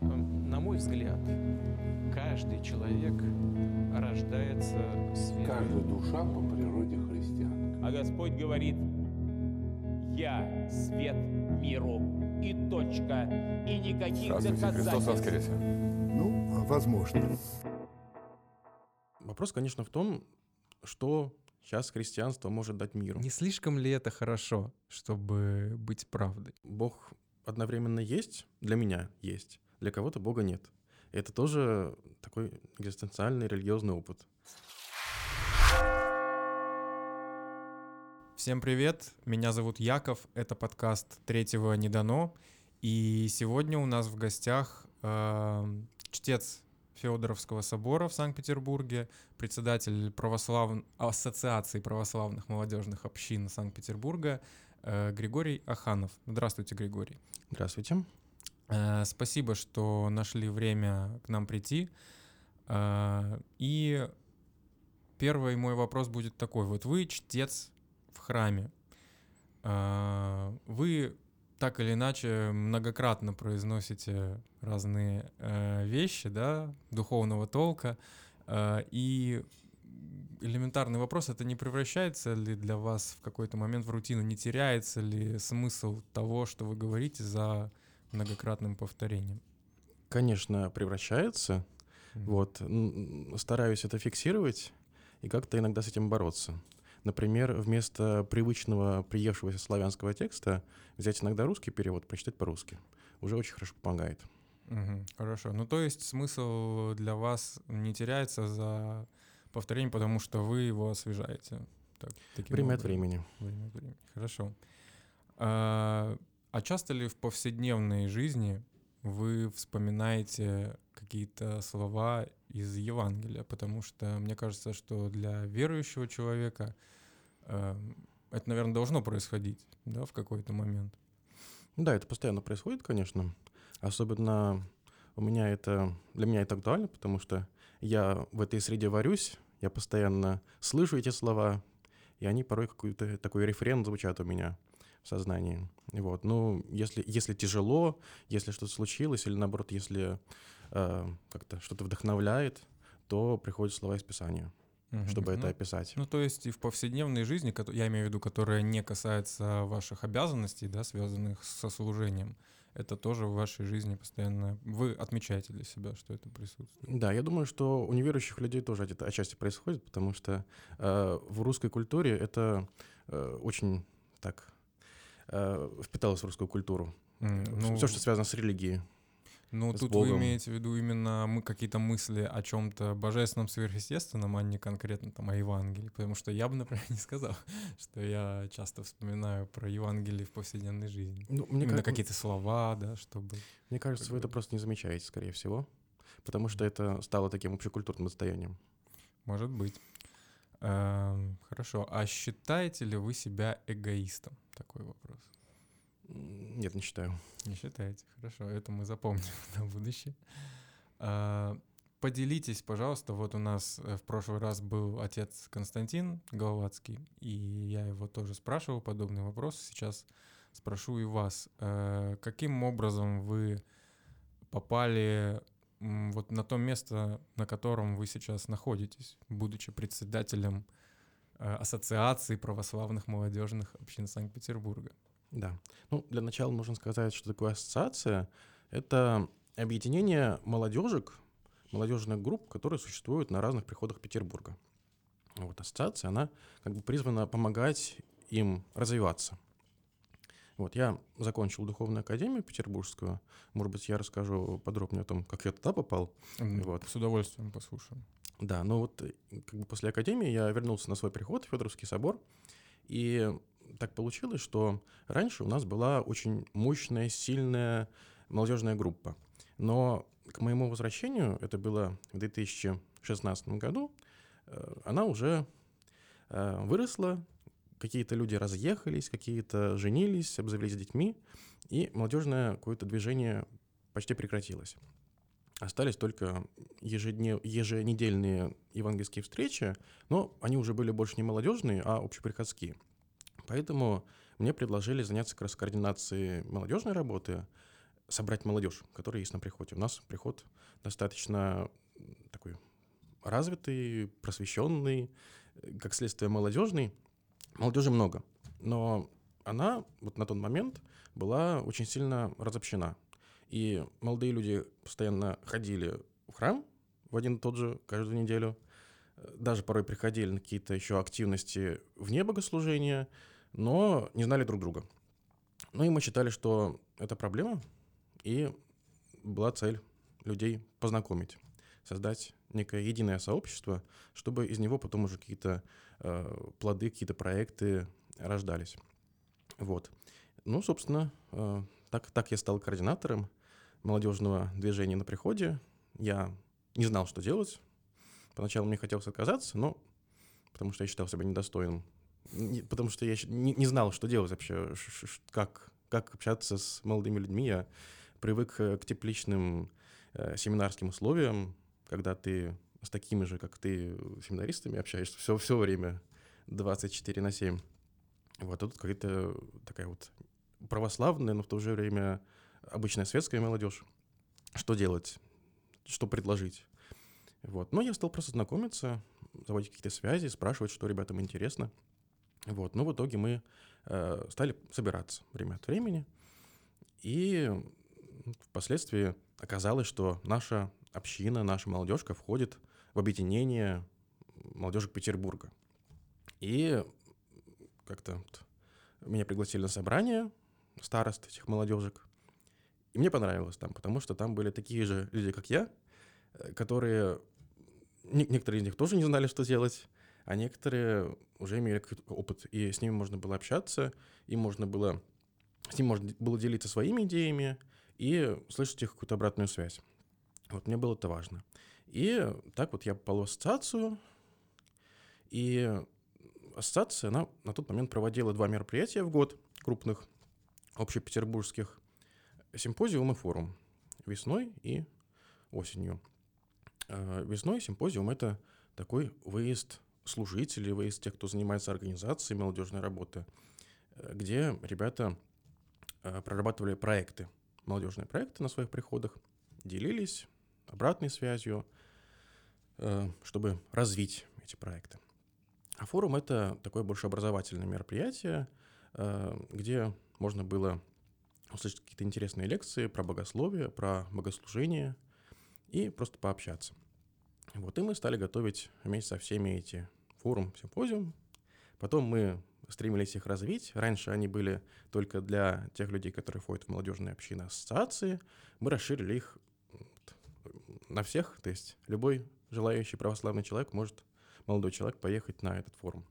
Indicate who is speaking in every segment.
Speaker 1: На мой взгляд, каждый человек рождается с верой.
Speaker 2: Каждая душа по природе христианка.
Speaker 3: А Господь говорит, я свет миру и точка, и никаких
Speaker 4: Христос
Speaker 3: доказательств.
Speaker 4: воскресе.
Speaker 5: Ну, возможно.
Speaker 6: Вопрос, конечно, в том, что сейчас христианство может дать миру.
Speaker 7: Не слишком ли это хорошо, чтобы быть правдой?
Speaker 6: Бог одновременно есть, для меня есть, для кого-то Бога нет. И это тоже такой экзистенциальный религиозный опыт.
Speaker 7: Всем привет, меня зовут Яков, это подкаст «Третьего не дано», и сегодня у нас в гостях э, чтец Федоровского собора в Санкт-Петербурге, председатель православ... Ассоциации православных молодежных общин Санкт-Петербурга э, Григорий Аханов. Здравствуйте, Григорий.
Speaker 6: Здравствуйте.
Speaker 7: Э, Спасибо, что нашли время к нам прийти. Э, И первый мой вопрос будет такой. Вот вы чтец в храме. Э, Вы так или иначе многократно произносите разные вещи, да, духовного толка. И элементарный вопрос, это не превращается ли для вас в какой-то момент в рутину, не теряется ли смысл того, что вы говорите за многократным повторением?
Speaker 6: Конечно, превращается.
Speaker 7: Мгм.
Speaker 6: Вот. Стараюсь это фиксировать и как-то иногда с этим бороться. Например, вместо привычного приевшегося славянского текста взять иногда русский перевод, прочитать по-русски. Уже очень хорошо помогает.
Speaker 7: Мгм. Хорошо. Ну, то есть смысл для вас не теряется за повторением, потому что вы его освежаете. Так,
Speaker 6: Время от
Speaker 7: образом.
Speaker 6: времени.
Speaker 7: Время от времени. Хорошо. А, а часто ли в повседневной жизни вы вспоминаете какие-то слова из Евангелия? Потому что мне кажется, что для верующего человека эм, это, наверное, должно происходить, да, в какой-то момент.
Speaker 6: Да, это постоянно происходит, конечно. Особенно у меня это, для меня это актуально, потому что я в этой среде варюсь, я постоянно слышу эти слова, и они порой какой-то такой рефрен звучат у меня сознании. Вот. Ну, если, если тяжело, если что-то случилось, или наоборот, если э, как-то что-то вдохновляет, то приходят слова из Писания,
Speaker 7: Мгм.
Speaker 6: чтобы это
Speaker 7: Ну,
Speaker 6: описать.
Speaker 7: Ну, то есть и в повседневной жизни, я имею в виду, которая не касается ваших обязанностей, да, связанных со служением, это тоже в вашей жизни постоянно... Вы отмечаете для себя, что это присутствует.
Speaker 6: Да, я думаю, что у неверующих людей тоже это отчасти происходит, потому что э, в русской культуре это э, очень так э, впиталось в русскую культуру.
Speaker 7: Ну,
Speaker 6: Все, что связано с религией.
Speaker 7: ну, тут вы
Speaker 6: Богом.
Speaker 7: имеете в виду именно мы какие-то мысли о чем-то божественном, сверхъестественном, а не конкретно там о Евангелии. Потому что я бы, например, не сказал, что я часто вспоминаю про Евангелие в повседневной жизни.
Speaker 6: Ну, мне,
Speaker 7: именно
Speaker 6: ка-
Speaker 7: какие-то слова, да, чтобы...
Speaker 6: мне кажется, вы это просто не замечаете, скорее всего, потому что это стало таким общекультурным достоянием.
Speaker 7: Может быть. Эм, Хорошо. А считаете ли вы себя эгоистом? Такой вопрос.
Speaker 6: Нет, не считаю.
Speaker 7: Не считаете. Хорошо. Это мы запомним на будущее. А, Поделитесь, пожалуйста. Вот у нас э, в прошлый раз был отец Константин Головацкий, и я его тоже спрашивал подобный вопрос. Сейчас спрошу и вас. Э, Каким образом вы попали вот на то место, на котором вы сейчас находитесь, будучи председателем э, Ассоциации православных молодежных общин Санкт-Петербурга?
Speaker 6: Да. Ну, для начала нужно сказать, что такое ассоциация. Это объединение молодежек, молодежных групп, которые существуют на разных приходах Петербурга. Вот ассоциация, она как бы призвана помогать им развиваться. Вот, я закончил духовную академию петербургскую. Может быть, я расскажу подробнее о том, как я туда попал.
Speaker 7: М,
Speaker 6: Вот.
Speaker 7: С удовольствием послушаем.
Speaker 6: Да, но вот э, как бы после академии я вернулся на свой приход в Федоровский собор, и так получилось, что раньше у нас была очень мощная, сильная молодежная группа. Но к моему возвращению, это было в 2016 году, э, она уже э, выросла, какие-то люди разъехались, какие-то женились, обзавелись детьми, и молодежное какое-то движение почти прекратилось. Остались только ежеднев... еженедельные евангельские встречи, но они уже были больше не молодежные, а общеприходские. Поэтому мне предложили заняться как раз координацией молодежной работы. собрать молодежь, которая есть на приходе. У нас приход достаточно такой развитый, просвещенный, как следствие молодежный. Молодежи много, но она вот на тот момент была очень сильно разобщена. И молодые люди постоянно ходили в храм в один и тот же каждую неделю, даже порой приходили на какие-то еще активности вне богослужения, но не знали друг друга. Ну и мы считали, что это проблема, и была цель людей познакомить, создать некое единое сообщество, чтобы из него потом уже какие-то плоды, какие-то проекты рождались. Вот. Ну, собственно, э, так, так я стал координатором молодежного движения на приходе. Я не знал, что делать. Поначалу мне хотелось отказаться, но потому что я считал себя недостойным. Не, потому что я не, не знал, что делать вообще, как, как общаться с молодыми людьми. Я привык э, к тепличным э, семинарским условиям, когда ты с такими же, как ты, семинаристами общаешься все, все время 24 на 7. Вот а тут какая-то такая вот православная, но в то же время обычная светская молодежь. Что делать? Что предложить? Вот. Но я стал просто знакомиться, заводить какие-то связи, спрашивать, что ребятам интересно. Вот. Но в итоге мы э, стали собираться время от времени. И впоследствии оказалось, что наша община, наша молодежка входит в объединение молодежек Петербурга. И как-то меня пригласили на собрание старост этих молодежек. И мне понравилось там, потому что там были такие же люди, как я, э, которые... Некоторые из них тоже не знали, что делать, а некоторые уже имели какой-то опыт, и с ними можно было общаться, и можно было... С ними можно было делиться своими идеями и слышать их какую-то обратную связь. Вот мне было это важно. И так вот я попал в ассоциацию, и ассоциация, она на тот момент проводила два мероприятия в год крупных, общепетербургских, симпозиум и форум весной и осенью. А, весной симпозиум — это такой выезд служителей, выезд тех, кто занимается организацией молодежной работы, э, где ребята э, прорабатывали проекты, молодежные проекты на своих приходах, делились обратной связью, э, чтобы развить эти проекты. А форум — это такое больше образовательное мероприятие, где можно было услышать какие-то интересные лекции про богословие, про богослужение и просто пообщаться. Вот, и мы стали готовить вместе со всеми эти форум, симпозиум. Потом мы стремились их развить. Раньше они были только для тех людей, которые входят в молодежные общины ассоциации. Мы расширили их на всех, то есть любой желающий православный человек может, молодой человек, поехать на этот форум.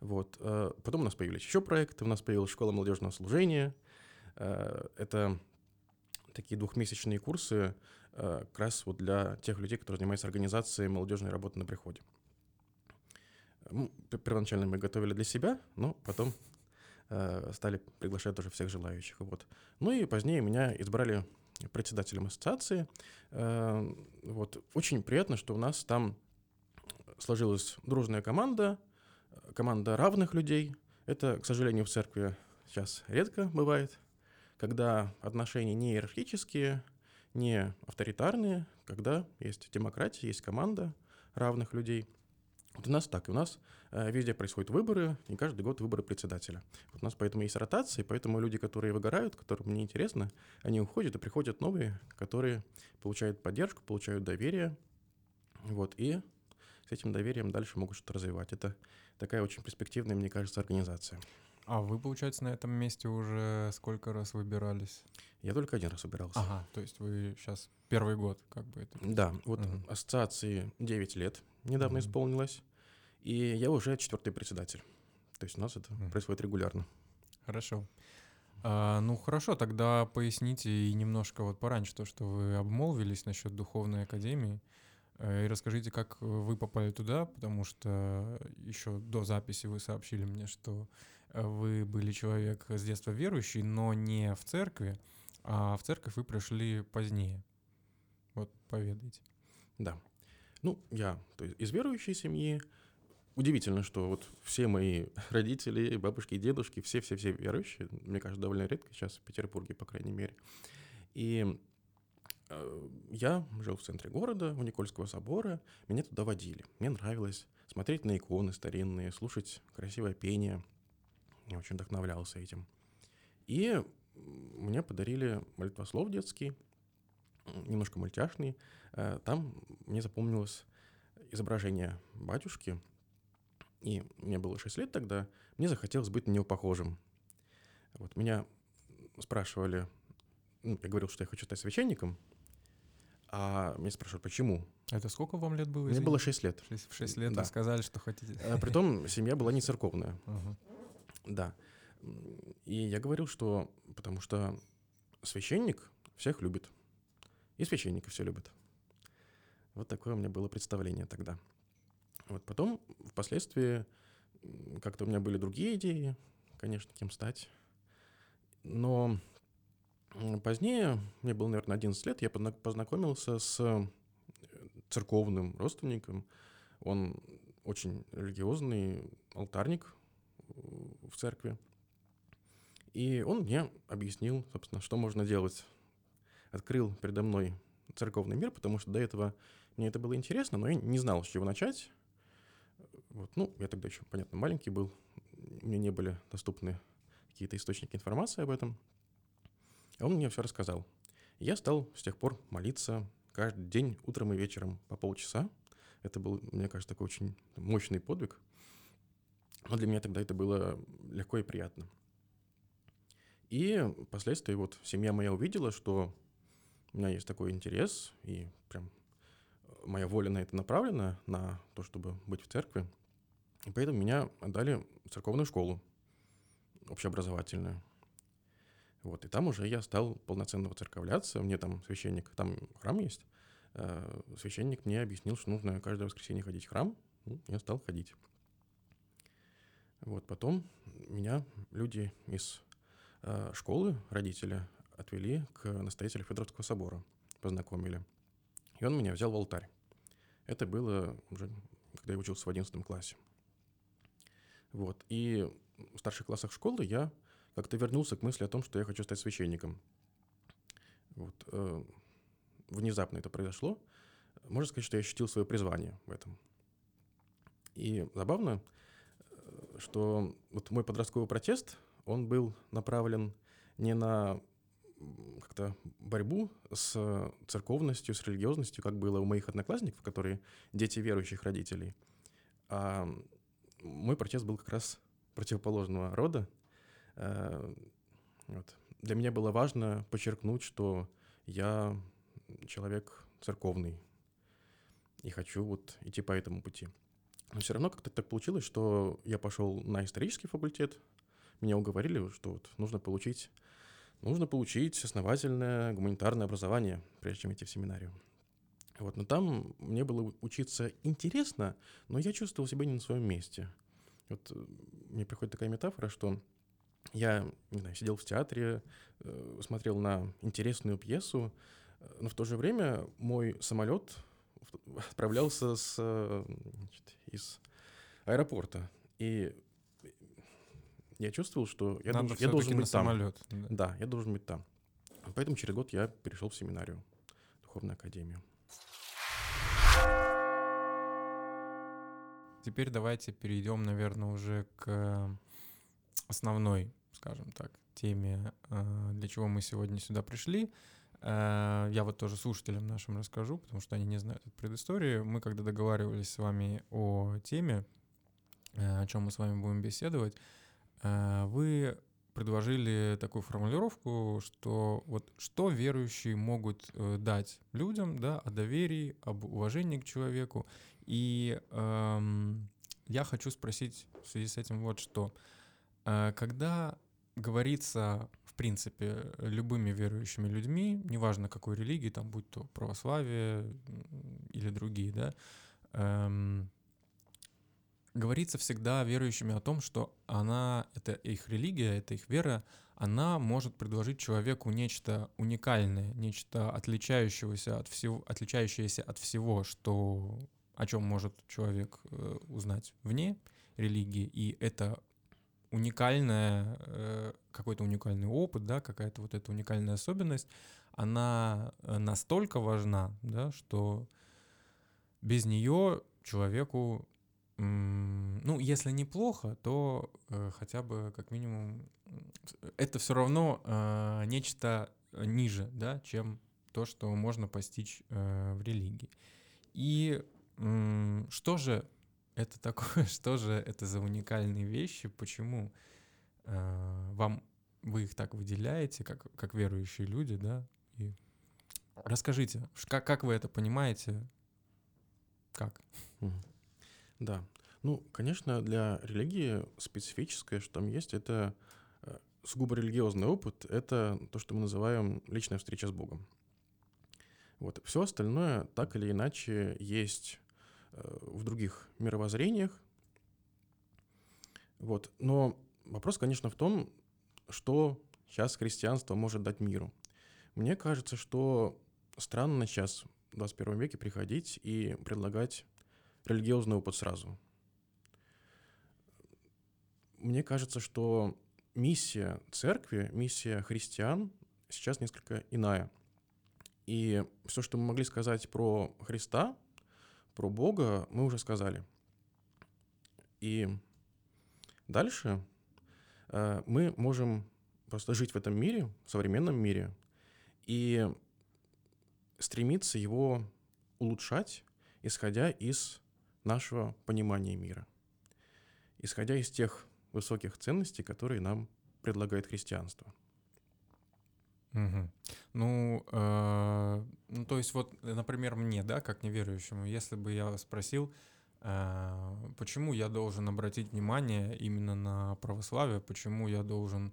Speaker 6: Вот. Э, потом у нас появились еще проекты, у нас появилась школа молодежного служения. Э, это такие двухмесячные курсы э, как раз вот для тех людей, которые занимаются организацией молодежной работы на приходе. Первоначально мы готовили для себя, но потом стали приглашать тоже всех желающих. Вот. Ну и позднее меня избрали председателем ассоциации. Вот. Очень приятно, что у нас там сложилась дружная команда, команда равных людей. Это, к сожалению, в церкви сейчас редко бывает, когда отношения не иерархические, не авторитарные, когда есть демократия, есть команда равных людей. Вот у нас так, у нас э, везде происходят выборы, и каждый год выборы председателя. Вот у нас поэтому есть ротация, поэтому люди, которые выгорают, которым неинтересно, они уходят, и приходят новые, которые получают поддержку, получают доверие, вот, и с этим доверием дальше могут что-то развивать. Это такая очень перспективная, мне кажется, организация.
Speaker 7: А вы, получается, на этом месте уже сколько раз выбирались?
Speaker 6: Я только один раз выбирался.
Speaker 7: Ага, то есть вы сейчас первый год как бы это...
Speaker 6: Да, вот угу. ассоциации 9 лет недавно угу. исполнилось, и я уже четвертый председатель. То есть у нас это угу. происходит регулярно.
Speaker 7: Хорошо. А, ну хорошо, тогда поясните и немножко вот пораньше то, что вы обмолвились насчет духовной академии. Э, и расскажите, как вы попали туда, потому что еще до записи вы сообщили мне, что э, вы были человек с детства верующий, но не в церкви, а в церковь вы пришли позднее. Вот поведайте.
Speaker 6: Да. Ну, я то есть, из верующей семьи, удивительно, что вот все мои родители, бабушки и дедушки, все-все-все верующие, мне кажется, довольно редко сейчас в Петербурге, по крайней мере. И э, я жил в центре города, у Никольского собора, меня туда водили. Мне нравилось смотреть на иконы старинные, слушать красивое пение. Я очень вдохновлялся этим. И мне подарили молитвослов детский, немножко мультяшный. Э, там мне запомнилось изображение батюшки, и мне было 6 лет тогда, мне захотелось быть на него похожим. Вот меня спрашивали, ну, я говорил, что я хочу стать священником, а меня спрашивают, почему?
Speaker 7: Это сколько вам лет было?
Speaker 6: Мне
Speaker 7: извините?
Speaker 6: было 6 лет.
Speaker 7: Шесть- В 6 лет
Speaker 6: Да.
Speaker 7: вы сказали, что хотите.
Speaker 6: А, Притом семья была не церковная.
Speaker 7: Ага.
Speaker 6: Да. И я говорил, что потому что священник всех любит. И священника все любят. Вот такое у меня было представление тогда. Вот потом, впоследствии, как-то у меня были другие идеи, конечно, кем стать. Но позднее, мне было, наверное, 11 лет, я позна- познакомился с э, церковным родственником. Он очень религиозный алтарник э, в церкви. И он мне объяснил, собственно, что можно делать. Открыл передо мной церковный мир, потому что до этого мне это было интересно, но я не знал, с чего начать. Вот, ну, я тогда еще, понятно, маленький был, мне не были доступны какие-то источники информации об этом. А он мне все рассказал. Я стал с тех пор молиться каждый день, утром и вечером по полчаса. Это был, мне кажется, такой очень мощный подвиг. Но для меня тогда это было легко и приятно. И впоследствии вот семья моя увидела, что у меня есть такой интерес, и прям моя воля на это направлена, на то, чтобы быть в церкви. И поэтому меня отдали в церковную школу общеобразовательную. Вот, и там уже я стал полноценно воцерковляться. Мне там священник, там храм есть. э, Священник мне объяснил, что нужно каждое воскресенье ходить в храм. Ну, я стал ходить. Вот, потом меня люди из э, школы, родители, отвели к настоятелю Федоровского собора, познакомили. И он меня взял в алтарь. Это было уже, когда я учился в 11 классе. Вот. И в старших классах школы я как-то вернулся к мысли о том, что я хочу стать священником. Вот. э, Внезапно это произошло. Можно сказать, что я ощутил свое призвание в этом. И забавно, э, что вот мой подростковый протест, он был направлен не на как-то борьбу с церковностью, с религиозностью, как было у моих одноклассников, которые дети верующих родителей. А мой протест был как раз противоположного рода. Э, Вот. Для меня было важно подчеркнуть, что я человек церковный и хочу вот идти по этому пути. Но все равно как-то так получилось, что я пошел на исторический факультет. Меня уговорили, что вот нужно получить, нужно получить основательное гуманитарное образование, прежде чем идти в семинарию. Вот, но там мне было учиться интересно, но я чувствовал себя не на своем месте. Вот э, мне приходит такая метафора, что я не знаю, сидел в театре, э, смотрел на интересную пьесу, но в то же время мой самолет в- отправлялся с, э, значит, из аэропорта. И я чувствовал, что я,
Speaker 7: Надо
Speaker 6: должен, я должен быть там.
Speaker 7: самолет. да.
Speaker 6: Да, я должен быть там. Поэтому через год я перешел в семинарию, духовную академию.
Speaker 7: Теперь давайте перейдем, наверное, уже к основной, скажем так, теме, э, для чего мы сегодня сюда пришли. Э, Я вот тоже слушателям нашим расскажу, потому что они не знают эту предысторию. Мы когда договаривались с вами о теме, э, о чем мы с вами будем беседовать, э, вы предложили такую формулировку, что вот что верующие могут э, дать людям, да, о доверии, об уважении к человеку. И эм, я хочу спросить в связи с этим вот что. Э, Когда говорится, в принципе, любыми верующими людьми, неважно какой религии, там будь то православие или другие, да, эм, говорится всегда верующими о том, что она, это их религия, это их вера, она может предложить человеку нечто уникальное, нечто отличающегося от всего, отличающееся от всего, что о чем может человек э, узнать вне религии, и это уникальная, э, какой-то уникальный опыт, да, какая-то вот эта уникальная особенность, она э, настолько важна, да, что без нее человеку, ну, если неплохо, то э, хотя бы как минимум это все равно э, нечто ниже, да, чем то, что можно постичь э, в религии. И м, что же это такое, что же это за уникальные вещи, почему э, вам вы их так выделяете, как, как верующие люди, да? И расскажите, как, как вы это понимаете? Как?
Speaker 6: Мгм. Да. Ну, конечно, для религии специфическое, что там есть, это э, сугубо религиозный опыт, это то, что мы называем личная встреча с Богом. Вот. Все остальное так или иначе есть э, в других мировоззрениях. Вот. Но вопрос, конечно, в том, что сейчас христианство может дать миру. Мне кажется, что странно сейчас, в 21 веке, приходить и предлагать религиозный опыт сразу. Мне кажется, что миссия церкви, миссия христиан сейчас несколько иная. И все, что мы могли сказать про Христа, про Бога, мы уже сказали. И дальше э, мы можем просто жить в этом мире, в современном мире, и стремиться его улучшать, исходя из нашего понимания мира, исходя из тех высоких ценностей, которые нам предлагает христианство.
Speaker 7: Мгм. Ну, э, ну, то есть вот, например, мне, да, как неверующему, если бы я спросил, э, почему я должен обратить внимание именно на православие, почему я должен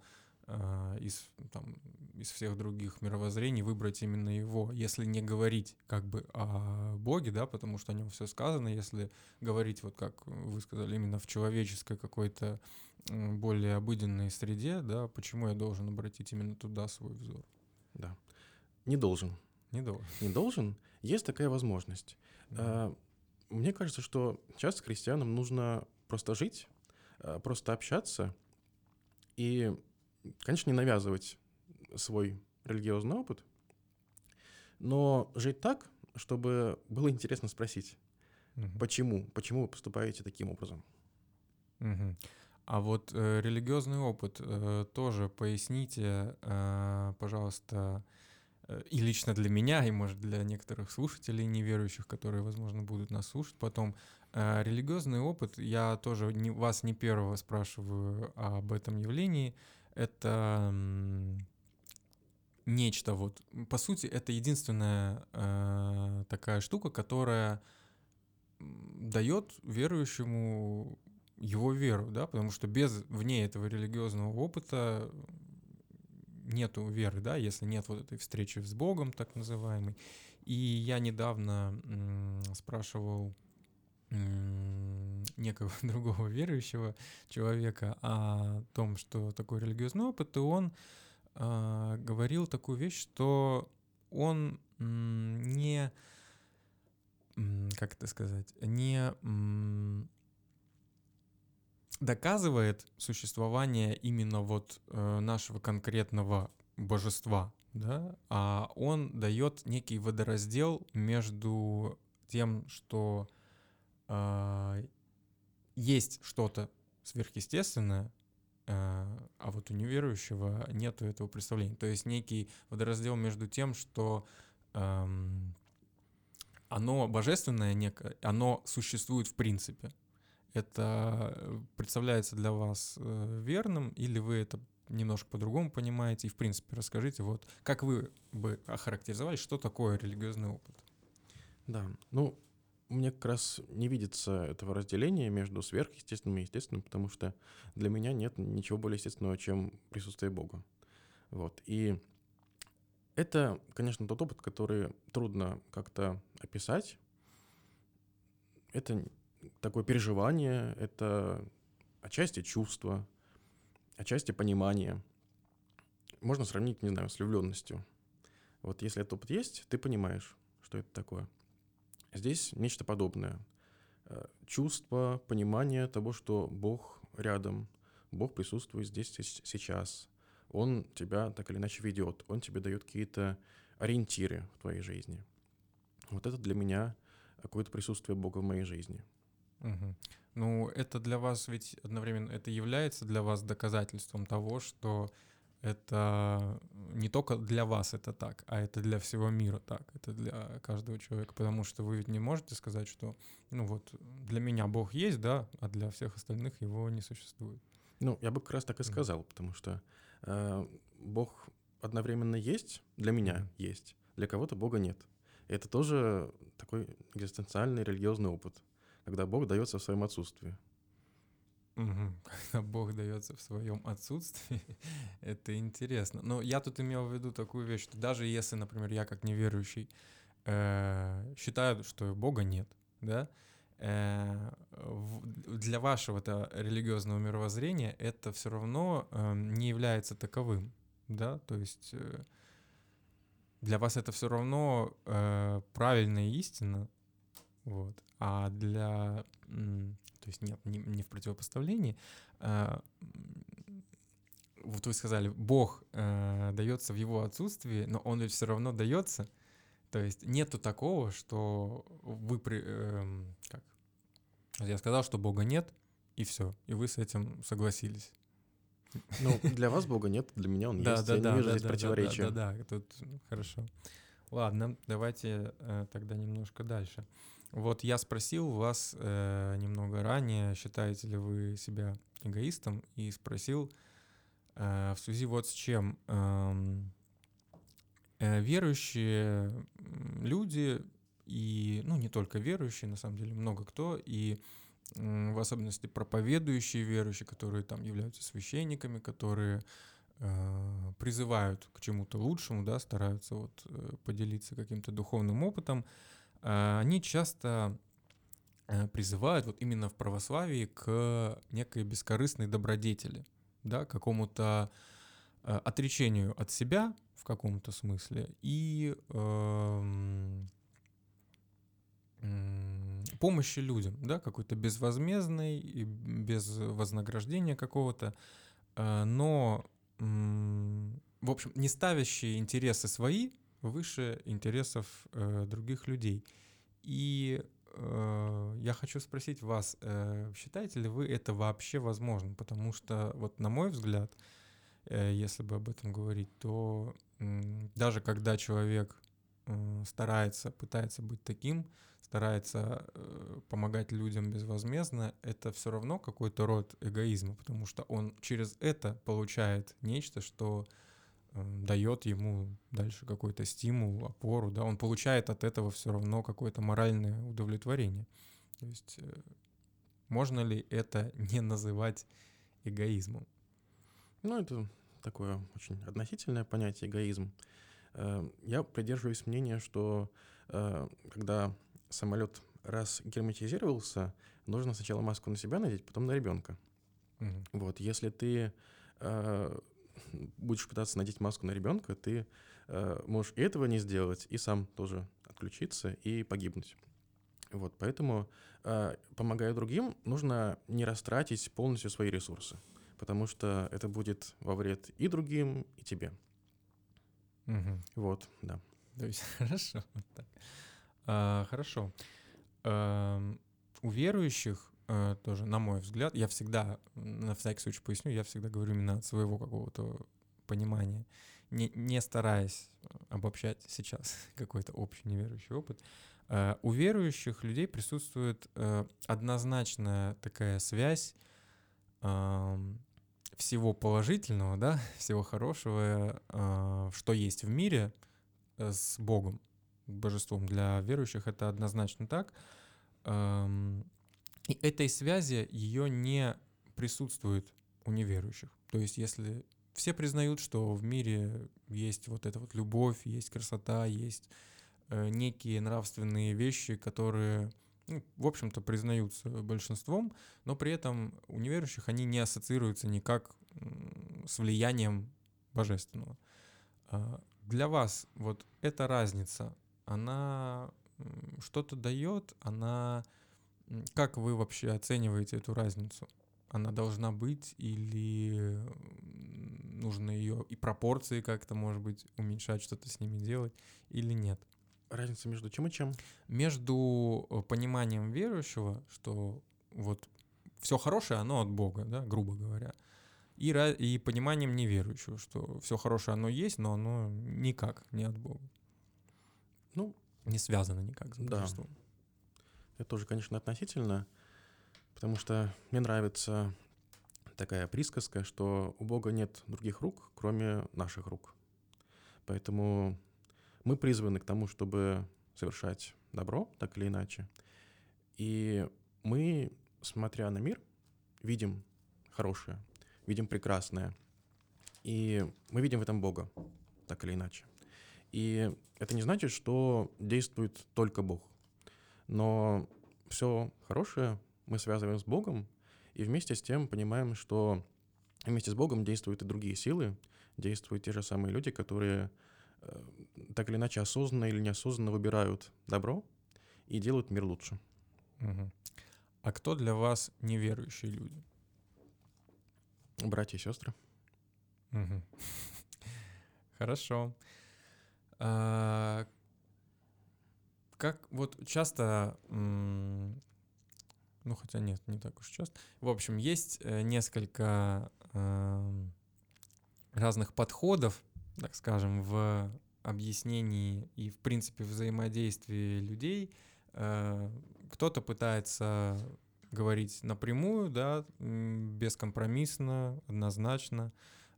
Speaker 7: из, там, из всех других мировоззрений выбрать именно его, если не говорить как бы о Боге, да, потому что о нем все сказано, если говорить, вот как вы сказали, именно в человеческой какой-то более обыденной среде, да, почему я должен обратить именно туда свой взор?
Speaker 6: Да. Не должен.
Speaker 7: Не должен.
Speaker 6: Не должен. Есть такая возможность.
Speaker 7: Да.
Speaker 6: А, Мне кажется, что сейчас христианам нужно просто жить, а, просто общаться и, конечно, не навязывать свой религиозный опыт, но жить так, чтобы было интересно спросить,
Speaker 7: Мгм.
Speaker 6: почему, почему вы поступаете таким образом.
Speaker 7: Мгм. А вот э, религиозный опыт э, тоже поясните, э, пожалуйста, э, и лично для меня, и, может, для некоторых слушателей неверующих, которые, возможно, будут нас слушать потом. Э, религиозный опыт, я тоже не, вас не первого спрашиваю об этом явлении. Это нечто вот, по сути, это единственная э, такая штука, которая дает верующему его веру, да, потому что без вне этого религиозного опыта нету веры, да, если нет вот этой встречи с Богом, так называемой. И я недавно м, спрашивал некого другого верующего человека о том, что такое религиозный опыт, и он а, говорил такую вещь, что он не, как это сказать, не доказывает существование именно вот э, нашего конкретного божества, да, а он дает некий водораздел между тем, что а, есть что-то сверхъестественное, э, а вот у неверующего нету этого представления. То есть некий водораздел между тем, что эм, оно божественное некое, оно существует в принципе. Это э, представляется для вас э, верным, или вы это немножко по-другому понимаете? И, в принципе, расскажите, вот как вы бы охарактеризовали, что такое религиозный опыт?
Speaker 6: Да, ну, мне как раз не видится этого разделения между сверхъестественным и естественным, потому что для меня нет ничего более естественного, чем присутствие Бога. Вот. И это, конечно, тот опыт, который трудно как-то описать. Это такое переживание, это отчасти чувство, отчасти понимание. Можно сравнить, не знаю, с влюбленностью. Вот если этот опыт есть, ты понимаешь, что это такое. Здесь нечто подобное. э, чувство, понимание того, что Бог рядом, Бог присутствует здесь сейчас. Он тебя так или иначе ведет, Он тебе дает какие-то ориентиры в твоей жизни. Вот это для меня какое-то присутствие Бога в моей жизни.
Speaker 7: Мгм. Ну, это для вас ведь одновременно, это является для вас доказательством того, что это не только для вас это так, а это для всего мира так, это для каждого человека, потому что вы ведь не можете сказать, что, ну вот, для меня Бог есть, да, а для всех остальных его не существует.
Speaker 6: Ну, я бы как раз так и сказал, потому что э, Бог одновременно есть, для меня есть, для кого-то Бога нет. И это тоже такой экзистенциальный религиозный опыт, когда Бог дается в своем отсутствии.
Speaker 7: Мгм. Когда Бог дается в своем отсутствии, это интересно. Но я тут имел в виду такую вещь, что даже если, например, я как неверующий э, считаю, что Бога нет, да, э, для вашего-то религиозного мировоззрения это все равно э, не является таковым, да, то есть э, для вас это все равно э, правильная истина, вот, а для, то есть нет, не, не в противопоставлении, а, вот вы сказали, Бог э, дается в его отсутствии, но он ведь все равно дается, то есть нету такого, что вы при, эм, как, я сказал, что Бога нет, и все, и вы с этим согласились.
Speaker 6: Ну, для вас Бога нет, для меня Он
Speaker 7: Да,
Speaker 6: есть.
Speaker 7: да,
Speaker 6: я
Speaker 7: да,
Speaker 6: не вижу
Speaker 7: да,
Speaker 6: здесь
Speaker 7: да, да,
Speaker 6: противоречия.
Speaker 7: Да, да, да, тут хорошо. Ладно, давайте э, тогда немножко дальше. Вот я спросил вас э, немного ранее, считаете ли вы себя эгоистом, и спросил э, в связи вот с чем. Эм, э, верующие люди и, ну, не только верующие, на самом деле, много кто, и м, в особенности проповедующие верующие, которые там являются священниками, которые э, призывают к чему-то лучшему, да, стараются вот э, поделиться каким-то духовным опытом, э, они часто э, призывают вот именно в православии к некой бескорыстной добродетели, да, какому-то э, отречению от себя в каком-то смысле и эм, помощи людям, да, какой-то безвозмездной и без вознаграждения какого-то, э, но, м, в общем, не ставящие интересы свои выше интересов э, других людей. И э, я хочу спросить вас, э, считаете ли вы это вообще возможным? Потому что, вот на мой взгляд, э, если бы об этом говорить, то м, даже когда человек э, старается, пытается быть таким, старается э, помогать людям безвозмездно, это все равно какой-то род эгоизма, потому что он через это получает нечто, что э, дает ему дальше какой-то стимул, опору, да, он получает от этого все равно какое-то моральное удовлетворение. То есть э, можно ли это не называть эгоизмом?
Speaker 6: Ну, это такое очень относительное понятие эгоизм. Э, Я придерживаюсь мнения, что э, когда самолет раз герметизировался, нужно сначала маску на себя надеть, потом на ребенка.
Speaker 7: Мгм.
Speaker 6: Вот, если ты э, будешь пытаться надеть маску на ребенка, ты э, можешь и этого не сделать, и сам тоже отключиться и погибнуть. Вот, поэтому, э, помогая другим, нужно не растратить полностью свои ресурсы, потому что это будет во вред и другим, и тебе.
Speaker 7: Мгм.
Speaker 6: Вот, да.
Speaker 7: То есть хорошо, так. А, хорошо. Эм, у верующих тоже, на мой взгляд, я всегда, на всякий случай поясню, я всегда говорю именно от своего какого-то понимания, не, не стараясь э, обобщать сейчас какой-то общий неверующий опыт. Э, у верующих людей присутствует э, однозначная такая связь всего положительного, да, всего хорошего, э, что есть в мире, э, с Богом, божеством. Для верующих это однозначно так. И этой связи ее не присутствует у неверующих. То есть если все признают, что в мире есть вот эта вот любовь, есть красота, есть э, некие нравственные вещи, которые, ну, в общем-то, признаются большинством, но при этом у неверующих они не ассоциируются никак с влиянием божественного. А, Для вас вот эта разница, она что-то дает, она Как вы вообще оцениваете эту разницу? Она должна быть или нужно ее и пропорции как-то, может быть, уменьшать, что-то с ними делать или нет?
Speaker 6: Разница между чем и чем?
Speaker 7: Между э, пониманием верующего, что вот все хорошее, оно от Бога, да, грубо говоря, и, и пониманием неверующего, что все хорошее оно есть, но оно никак не от Бога.
Speaker 6: Ну,
Speaker 7: Не связано никак с
Speaker 6: Да. Это тоже, конечно, относительно, потому что мне нравится такая присказка, что у Бога нет других рук, кроме наших рук. Поэтому мы призваны к тому, чтобы совершать добро, так или иначе. И мы, смотря на мир, видим хорошее, видим прекрасное. И мы видим в этом Бога, так или иначе. И это не значит, что действует только Бог. Но все хорошее мы связываем с Богом, и вместе с тем понимаем, что вместе с Богом действуют и другие силы, действуют те же самые люди, которые э, так или иначе осознанно или неосознанно выбирают добро и делают мир лучше.
Speaker 7: Мгм. А кто для вас неверующие люди?
Speaker 6: Братья и сестры.
Speaker 7: Мгм. Хорошо. А, Как вот часто, ну хотя нет, не так уж часто. В общем, есть э, несколько эм, разных подходов, так скажем, в объяснении и в принципе взаимодействии людей. Э, Кто-то пытается говорить напрямую, да, бескомпромиссно, однозначно.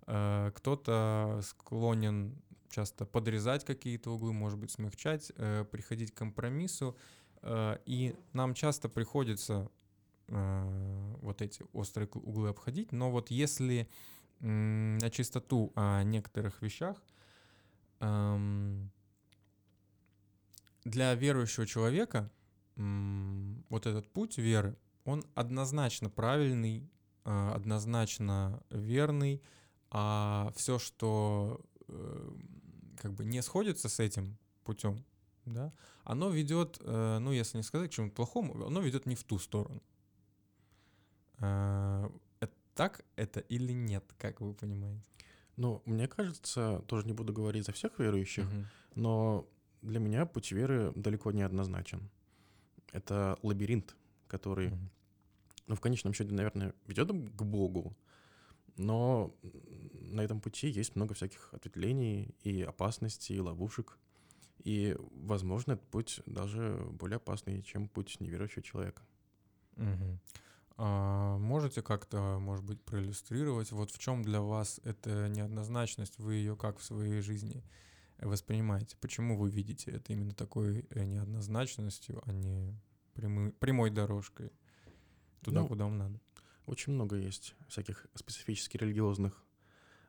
Speaker 7: Э, Кто-то склонен часто подрезать какие-то углы, может быть, смягчать, э, приходить к компромиссу. Э, И нам часто приходится э, вот эти острые углы обходить. Но вот если м, на чистоту о некоторых вещах, эм, для верующего человека м, вот этот путь веры, он однозначно правильный, э, однозначно верный, а все, что э, как бы не сходится с этим путем, да, оно ведет, э, ну, если не сказать к чему-то плохому, оно ведет не в ту сторону. Э, это так это или нет, как вы понимаете?
Speaker 6: Но мне кажется, тоже не буду говорить за всех верующих,
Speaker 7: Мгм.
Speaker 6: но для меня путь веры далеко не однозначен. Это лабиринт, который
Speaker 7: Мгм.
Speaker 6: ну, в конечном счете, наверное, ведет к Богу, но на этом пути есть много всяких ответвлений и опасностей, и ловушек. И, возможно, этот путь даже более опасный, чем путь неверующего человека.
Speaker 7: Мгм. А можете как-то, может быть, проиллюстрировать, вот в чем для вас эта неоднозначность, вы ее как в своей жизни воспринимаете? Почему вы видите это именно такой э, неоднозначностью, а не прямы- прямой дорожкой туда,
Speaker 6: Ну,
Speaker 7: куда вам надо?
Speaker 6: Очень много есть всяких специфически религиозных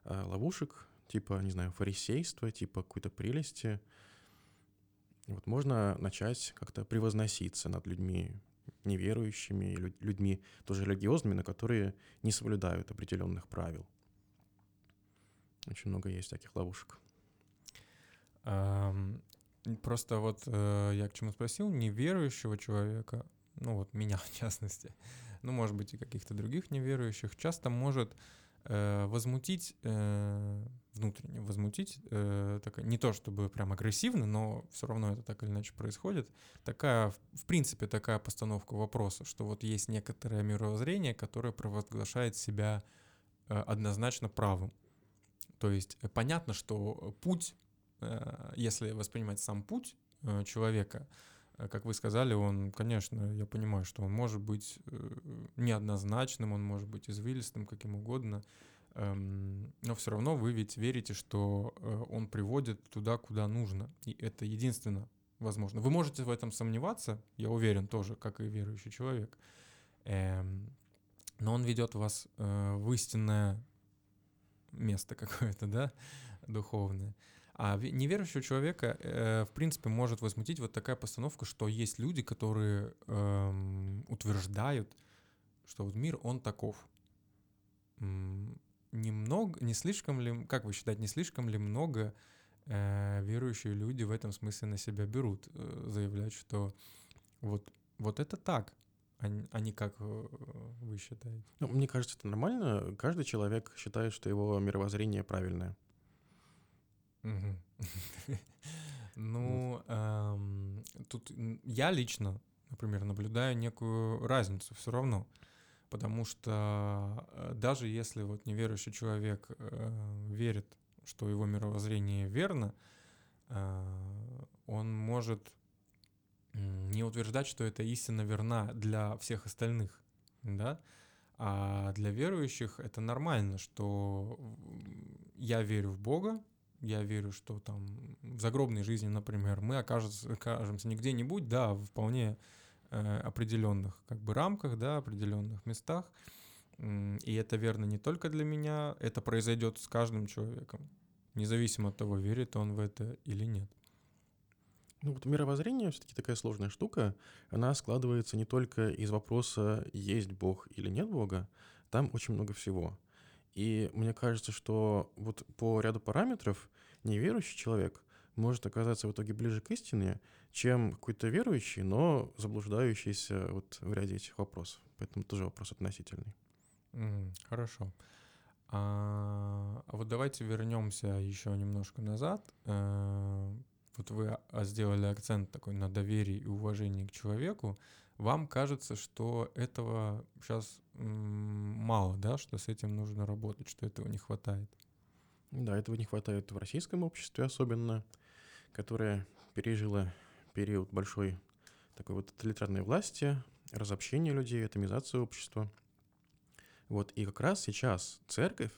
Speaker 6: а, ловушек, типа, не знаю, фарисейства, типа какой-то прелести. Вот можно начать как-то превозноситься над людьми неверующими, лю- людьми тоже религиозными, но которые не соблюдают определенных правил. Очень много есть таких ловушек.
Speaker 7: Просто вот э, я к чему спросил, неверующего человека, ну вот меня в частности, ну может быть и каких-то других неверующих, часто может э, возмутить, э, внутренне возмутить, э, такая- не то чтобы прям агрессивно, но все равно это так или иначе происходит, такая, в- принципе, такая постановка вопроса, что вот есть некоторое мировоззрение, которое провозглашает себя э, однозначно правым. То есть э, понятно, что путь э, если воспринимать сам путь э, человека, как вы сказали, он, конечно, я понимаю, что он может быть э, неоднозначным, он может быть извилистым, каким угодно, эм, но все равно вы ведь верите, что э, он приводит туда, куда нужно, и это единственно возможно. Вы можете в этом сомневаться, я уверен тоже, как и верующий человек, Эм, но он ведет вас э, в истинное место какое-то, да, духовное. А ве- неверующего человека, э, в принципе, может возмутить вот такая постановка, что есть люди, которые эм, утверждают, что вот мир, он таков. Немного, не слишком ли, как вы считаете, не слишком ли много э, верующие люди в этом смысле на себя берут, э, заявлять, что вот, вот это так, а, а не как э, вы считаете?
Speaker 6: Ну, мне кажется, это нормально. Каждый человек считает, что его мировоззрение правильное.
Speaker 7: Ну, эм, тут я лично, например, наблюдаю некую разницу все равно. Потому что э, даже если вот неверующий человек э, верит, что его мировоззрение верно, э, он может не утверждать, что эта истина верна для всех остальных, да? А для верующих это нормально, что я верю в Бога, я верю, что там в загробной жизни, например, мы окажемся, окажемся не где-нибудь, да, в вполне э, определенных как бы рамках, да, определенных местах. И это верно не только для меня, это произойдет с каждым человеком, независимо от того, верит он в это или нет.
Speaker 6: Ну вот мировоззрение все-таки такая сложная штука. Она складывается не только из вопроса, есть Бог или нет Бога. Там очень много всего. И мне кажется, что вот по ряду параметров неверующий человек может оказаться в итоге ближе к истине, чем какой-то верующий, но заблуждающийся вот в ряде этих вопросов. Поэтому тоже вопрос относительный.
Speaker 7: Мгм, Хорошо. А вот давайте вернемся еще немножко назад. Э, Вот вы а, сделали акцент такой на доверии и уважении к человеку. Вам кажется, что этого сейчас мало, да, что с этим нужно работать, что этого не хватает?
Speaker 6: Да, этого не хватает в российском обществе особенно, которое пережило период большой такой вот тоталитарной власти, разобщения людей, атомизации общества. Вот, и как раз сейчас церковь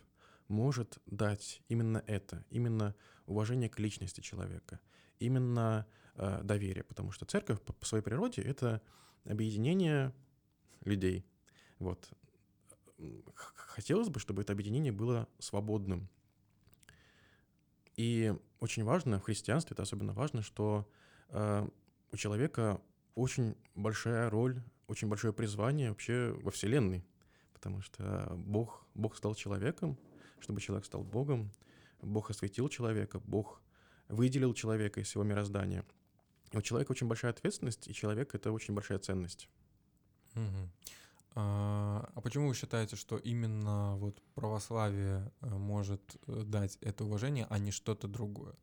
Speaker 6: может дать именно это, именно уважение к личности человека, именно э, доверие, потому что церковь по, по своей природе это объединение людей. Вот. Хотелось бы, чтобы это объединение было свободным. И очень важно в христианстве, это особенно важно, что э, у человека очень большая роль, очень большое призвание вообще во Вселенной. Потому что Бог, Бог стал человеком, чтобы человек стал Богом. Бог осветил человека, Бог выделил человека из всего мироздания. У человека очень большая ответственность, и человек — это очень большая ценность.
Speaker 7: Мгм. А почему вы считаете, что именно вот православие э, может э, дать это уважение, а не что-то другое?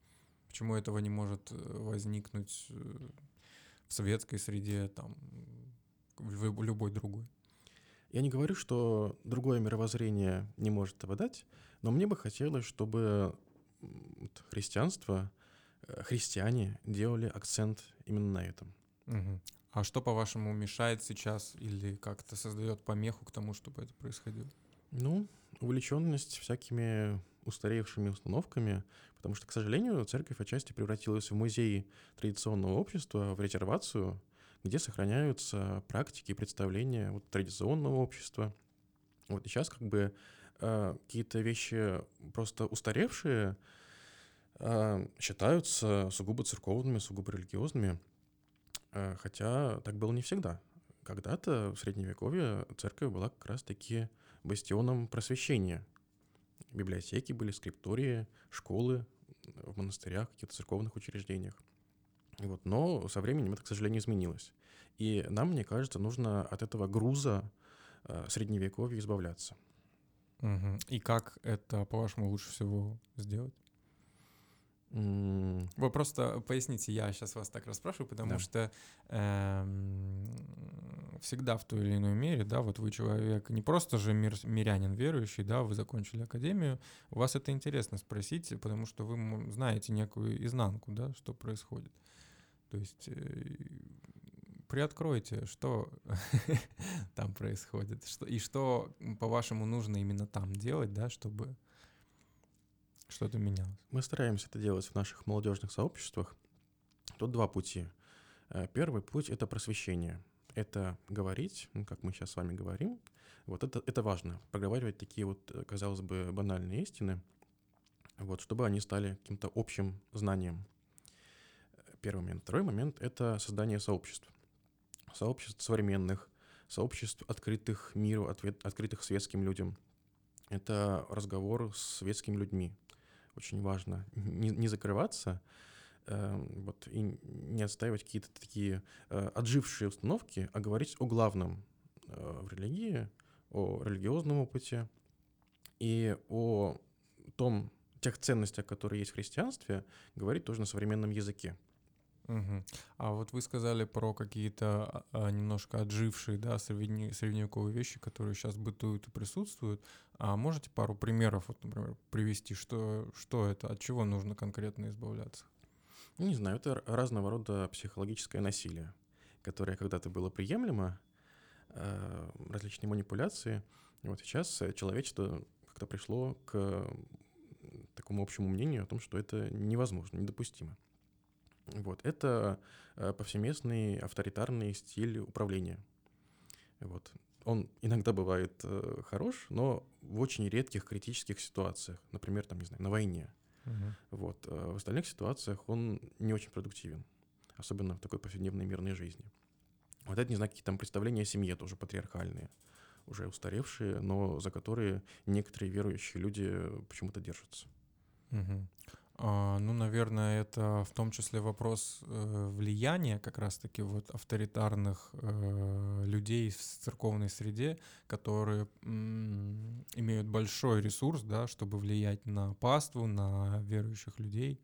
Speaker 7: Почему этого не может э, возникнуть в советской среде, там, в люб- любой другой?
Speaker 6: Я не говорю, что другое мировоззрение не может этого дать, но мне бы хотелось, чтобы христианство, христиане делали акцент именно на этом.
Speaker 7: Мгм. А что, по-вашему, мешает сейчас или как-то создает помеху к тому, чтобы это происходило?
Speaker 6: Ну, увлеченность всякими устаревшими установками, потому что, к сожалению, церковь отчасти превратилась в музей традиционного общества, в резервацию, где сохраняются практики и представления вот, традиционного общества. Вот и сейчас как бы э, какие-то вещи просто устаревшие э, считаются сугубо церковными, сугубо религиозными, Э, хотя так было не всегда. Когда-то в Средневековье церковь была как раз-таки бастионом просвещения. Библиотеки были, скриптории, школы в монастырях, каких-то церковных учреждениях. Вот. Но со временем это, к сожалению, изменилось. И нам, мне кажется, нужно от этого груза э, средневековья избавляться.
Speaker 7: Мгм. И как это, по-вашему, лучше всего сделать? Вы просто поясните, я сейчас вас так расспрашиваю, потому
Speaker 6: Да.
Speaker 7: что эм, всегда в той или иной мере, да, вот вы человек, не просто же мир, мирянин верующий, да, вы закончили академию, у вас это интересно спросить, потому что вы знаете некую изнанку, да, что происходит. То есть э, приоткройте, что там происходит, что, и что, по-вашему, нужно именно там делать, да, чтобы что-то менялось.
Speaker 6: Мы стараемся это делать в наших молодежных сообществах. Тут два пути. Э, Первый путь — это просвещение. Это говорить, ну, как мы сейчас с вами говорим. Вот это, это важно. Проговаривать такие вот, э, казалось бы, банальные истины, вот, чтобы они стали каким-то общим знанием. Первый момент. Второй момент — это создание сообществ. Сообществ современных, сообществ, открытых миру, ответ- открытых светским людям. Это разговор с светскими людьми. Очень важно не, не закрываться, Эм, вот, и не отстаивать какие-то такие э, отжившие установки, а говорить о главном э, в религии, о религиозном опыте и о том, тех ценностях, которые есть в христианстве, говорить тоже на современном языке.
Speaker 7: Мгм. А вот вы сказали про какие-то а, а, немножко отжившие, да, средне- средневековые вещи, которые сейчас бытуют и присутствуют. А можете пару примеров, вот, например, привести, что, что это, от чего нужно конкретно избавляться?
Speaker 6: Ну, не знаю, это разного рода психологическое насилие, которое когда-то было приемлемо, э, различные манипуляции. Вот сейчас э, человечество как-то пришло к такому общему мнению о том, что это невозможно, недопустимо. Вот. Это э, повсеместный авторитарный стиль управления. Вот. Он иногда бывает э, хорош, но в очень редких критических ситуациях. Например, там, не знаю, на войне.
Speaker 7: Мгм.
Speaker 6: Вот. а В остальных ситуациях он не очень продуктивен, особенно в такой повседневной мирной жизни. Вот это, не знаю, какие там представления о семье тоже патриархальные, уже устаревшие, но за которые некоторые верующие люди почему-то держатся.
Speaker 7: Мгм. А, ну, наверное, это в том числе вопрос э, влияния как раз-таки вот авторитарных э, людей в церковной среде, которые имеют большой ресурс, да, чтобы влиять на паству, на верующих людей.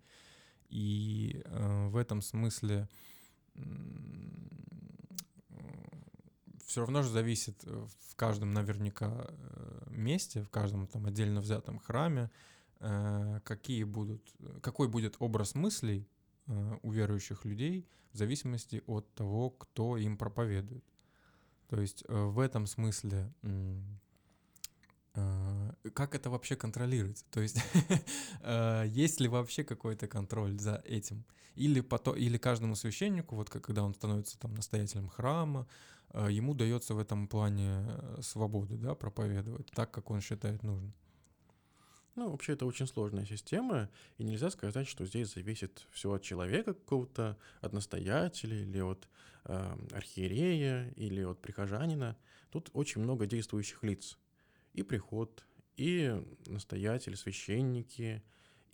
Speaker 7: И э, в этом смысле все равно же зависит в каждом наверняка месте, в каждом там отдельно взятом храме, какие будут, э, какой будет образ мыслей э, у верующих людей в зависимости от того, кто им проповедует. То есть э, в этом смысле э, как это вообще контролируется? То есть э, есть ли вообще какой-то контроль за этим? Или, пото- или каждому священнику, вот когда он становится там настоятелем храма, э, ему дается в этом плане э, свобода, да, проповедовать так, как он считает нужным.
Speaker 6: Ну, вообще, это очень сложная система, и нельзя сказать, что здесь зависит все от человека какого-то, от настоятеля или от э, архиерея или от прихожанина. Тут очень много действующих лиц. И приход, и настоятель, священники,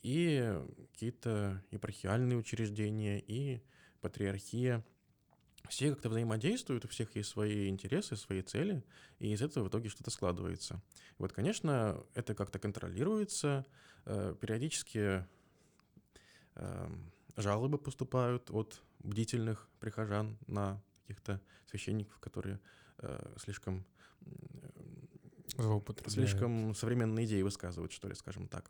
Speaker 6: и какие-то епархиальные учреждения, и патриархия. Все как-то взаимодействуют, у всех есть свои интересы, свои цели, и из этого в итоге что-то складывается. Вот, конечно, это как-то контролируется. э, Периодически эм, жалобы поступают от бдительных прихожан на каких-то священников, которые э, слишком, слишком современные идеи высказывают, что ли, скажем так.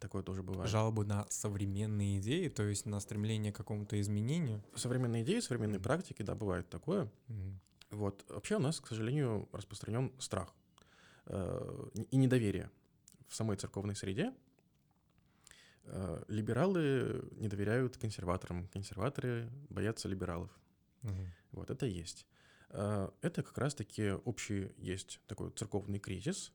Speaker 6: Такое тоже бывает.
Speaker 7: Жалобы на современные идеи, то есть на стремление к какому-то изменению.
Speaker 6: Современные идеи, современные практики, да, бывает такое.
Speaker 7: Мгм.
Speaker 6: Вот. Вообще у нас, к сожалению, распространен страх э, и недоверие в самой церковной среде. Э, Либералы не доверяют консерваторам, консерваторы боятся либералов.
Speaker 7: Мгм.
Speaker 6: Вот это есть. Э, Это как раз-таки общий есть такой церковный кризис.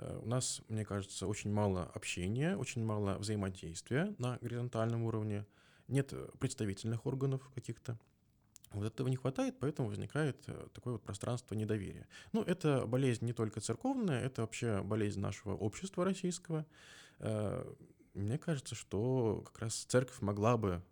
Speaker 6: Э, У нас, мне кажется, очень мало общения, очень мало взаимодействия на горизонтальном уровне. Нет э, представительных органов каких-то. Вот этого не хватает, поэтому возникает э, такое вот пространство недоверия. Ну, это болезнь не только церковная, это вообще болезнь нашего общества российского. Мне кажется, что как раз церковь могла бы,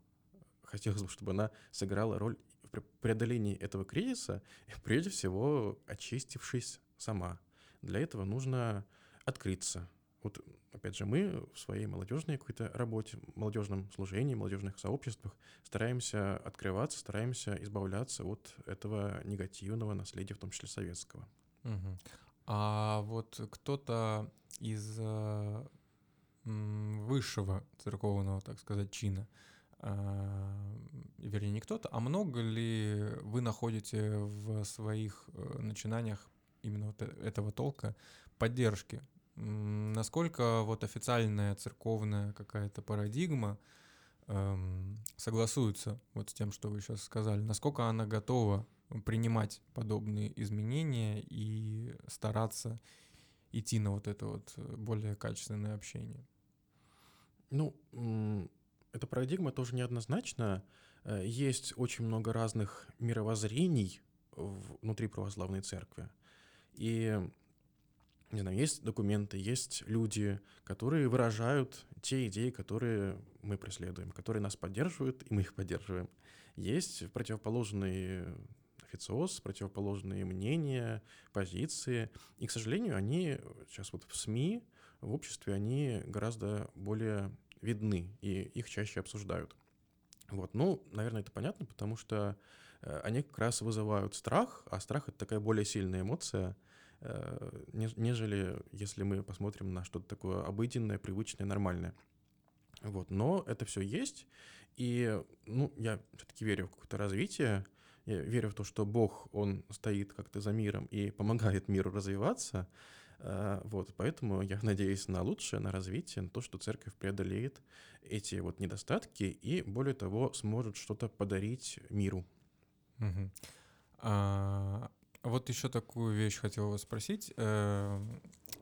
Speaker 6: хотелось бы, чтобы она сыграла роль в пре- преодолении этого кризиса, прежде всего очистившись сама. Для этого нужно открыться. Вот, опять же, мы в своей молодежной какой-то работе, молодежном служении, молодежных сообществах стараемся открываться, стараемся избавляться от этого негативного наследия, в том числе советского.
Speaker 7: Мгм. А вот кто-то из э, высшего церковного, так сказать, чина, а, вернее, не кто-то, а много ли вы находите в своих э, начинаниях именно вот э- этого толка поддержки? Насколько вот официальная церковная какая-то парадигма эм, согласуется вот с тем, что вы сейчас сказали? Насколько она готова принимать подобные изменения и стараться идти на вот это вот э, более качественное общение.
Speaker 6: Ну, эта парадигма тоже неоднозначна. Э, Есть очень много разных мировоззрений внутри православной церкви. И не знаю, есть документы, есть люди, которые выражают те идеи, которые мы преследуем, которые нас поддерживают, и мы их поддерживаем. Есть противоположный официоз, противоположные мнения, позиции. И, к сожалению, они сейчас вот в СМИ, в обществе, они гораздо более видны, и их чаще обсуждают. Вот, ну, наверное, это понятно, потому что э, они как раз вызывают страх, а страх — это такая более сильная эмоция, нежели если мы посмотрим на что-то такое обыденное, привычное, нормальное. Вот, но это все есть, и, ну, я все-таки верю в какое-то развитие, я верю в то, что Бог, Он стоит как-то за миром и помогает миру развиваться, э, вот, поэтому я надеюсь на лучшее, на развитие, на то, что церковь преодолеет эти вот недостатки и, более того, сможет что-то подарить миру.
Speaker 7: Угу. А, вот еще такую вещь хотел вас спросить. Э,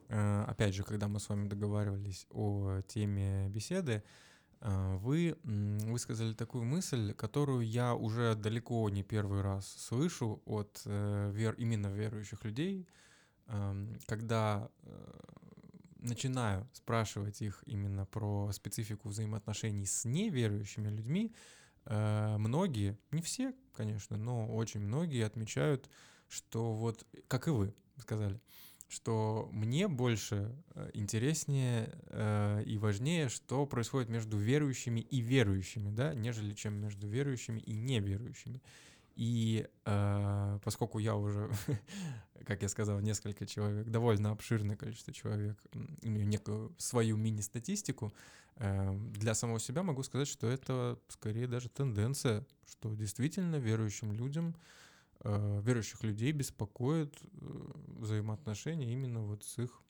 Speaker 7: э, опять же, когда мы с вами договаривались о теме беседы, э, вы высказали такую мысль, которую я уже далеко не первый раз слышу от вер, именно верующих людей, эм, когда начинаю спрашивать их именно про специфику взаимоотношений с неверующими людьми, многие, не все, конечно, но очень многие отмечают, что вот, как и вы сказали, что мне больше э, интереснее э, и важнее, что происходит между верующими и верующими, да, нежели чем между верующими и неверующими. И э, поскольку я уже, как я сказал, несколько человек, довольно обширное количество человек, имею некую свою мини-статистику, э, для самого себя могу сказать, что это скорее даже тенденция, что действительно верующим людям э, верующих людей беспокоит э, взаимоотношения именно вот с их,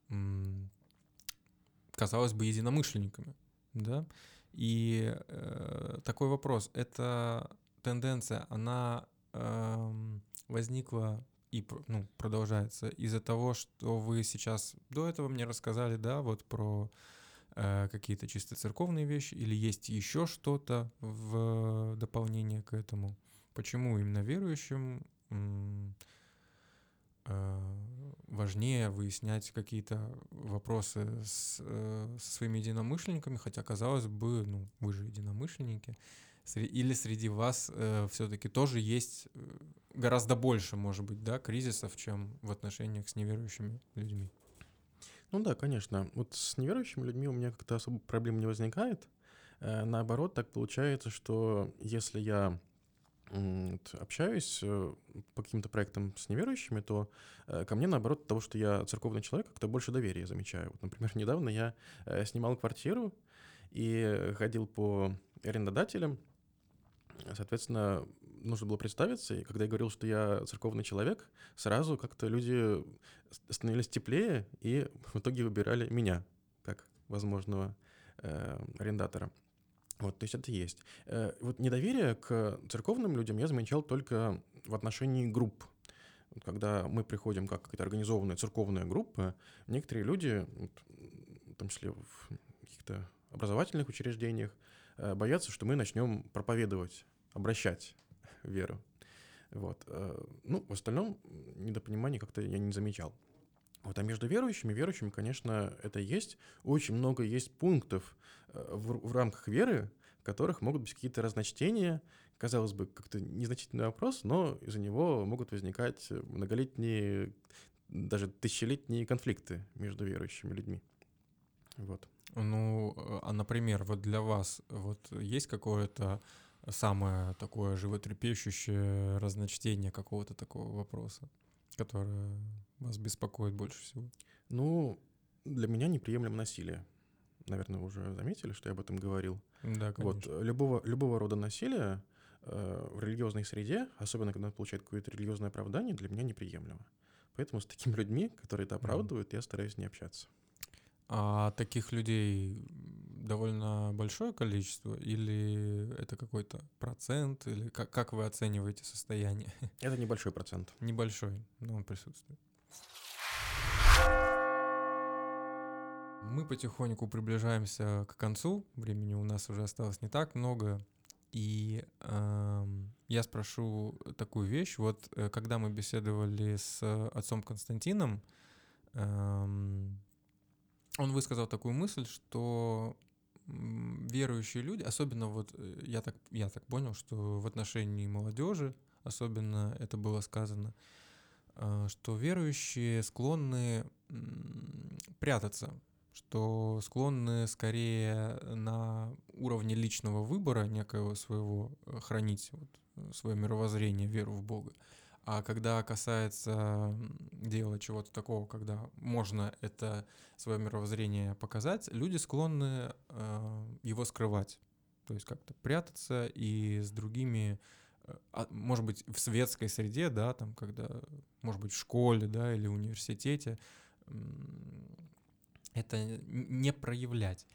Speaker 7: казалось бы, единомышленниками, да. И э, такой вопрос: эта тенденция, она э, возникла и ну, продолжается из-за того, что вы сейчас до этого мне рассказали, да, вот про э, какие-то чисто церковные вещи, или есть еще что-то в дополнение к этому? Почему именно верующим важнее выяснять какие-то вопросы с, э, со своими единомышленниками, хотя, казалось бы, ну, вы же единомышленники, или среди вас э, все-таки тоже есть э, гораздо больше, может быть, да, кризисов, чем в отношениях с неверующими людьми?
Speaker 6: Ну да, конечно. Вот с неверующими людьми у меня как-то особо проблем не возникает. Э, наоборот, так получается, что если я общаюсь э, по каким-то проектам с неверующими, то э, ко мне, наоборот, того, что я церковный человек, как-то больше доверия замечаю. Вот, например, недавно я э, снимал квартиру и ходил по арендодателям, соответственно, нужно было представиться, и когда я говорил, что я церковный человек, сразу как-то люди становились теплее и в итоге выбирали меня как возможного э, арендатора. Вот, то есть это есть. Э, вот недоверие к церковным людям я замечал только в отношении групп. Когда мы приходим как какая-то организованная церковная группа, некоторые люди, в том числе в каких-то образовательных учреждениях, э, боятся, что мы начнем проповедовать, обращать веру. Вот. Э, ну, в остальном недопонимания как-то я не замечал. Вот, а между верующими, верующими, конечно, это есть. Очень много есть пунктов э, в, в рамках веры, в которых могут быть какие-то разночтения. Казалось бы, как-то незначительный вопрос, но из-за него могут возникать многолетние, даже тысячелетние конфликты между верующими людьми. Вот.
Speaker 7: Ну, а, например, вот для вас вот есть какое-то самое такое животрепещущее разночтение какого-то такого вопроса, которое вас беспокоит больше всего?
Speaker 6: Ну, для меня неприемлемо насилие. Наверное, вы уже заметили, что я об этом говорил.
Speaker 7: Да, конечно.
Speaker 6: Вот, любого, любого рода насилие э, в религиозной среде, особенно когда он получает какое-то религиозное оправдание, для меня неприемлемо. Поэтому с такими людьми, которые это оправдывают, mm. я стараюсь не общаться.
Speaker 7: А таких людей довольно большое количество, или это какой-то процент, или как, как вы оцениваете состояние?
Speaker 6: Это небольшой процент.
Speaker 7: Небольшой, но он присутствует. Мы потихоньку приближаемся к концу. Времени у нас уже осталось не так много. И э, я спрошу такую вещь. Вот э, когда мы беседовали с отцом Константином, эм, он высказал такую мысль, что верующие люди, особенно вот э, я так, я так понял, что в отношении молодежи, особенно это было сказано, э, что верующие склонны прятаться, что склонны скорее на уровне личного выбора некоего своего э, хранить вот, э, свое мировоззрение, веру в Бога. А когда касается дела чего-то такого, когда можно это свое мировоззрение показать, люди склонны э, его скрывать. То есть как-то прятаться и с другими, э, может быть, в светской среде, да, там, когда, может быть, в школе, да, или в университете, это не проявлять.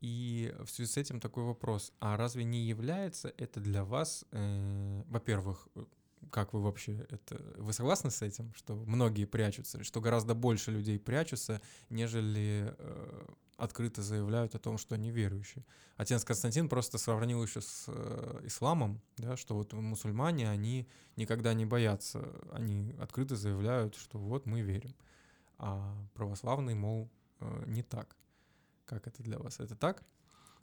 Speaker 7: И в связи с этим такой вопрос, а разве не является это для вас, э, во-первых, э, как вы вообще это, вы согласны с этим, что многие прячутся, что гораздо больше людей прячутся, нежели э, открыто заявляют о том, что они верующие. Отец Константин просто сравнил еще с э, исламом, да, что вот мусульмане, они никогда не боятся, они открыто заявляют, что вот мы верим, а православный, мол, э, не так. Как это для вас? Это так?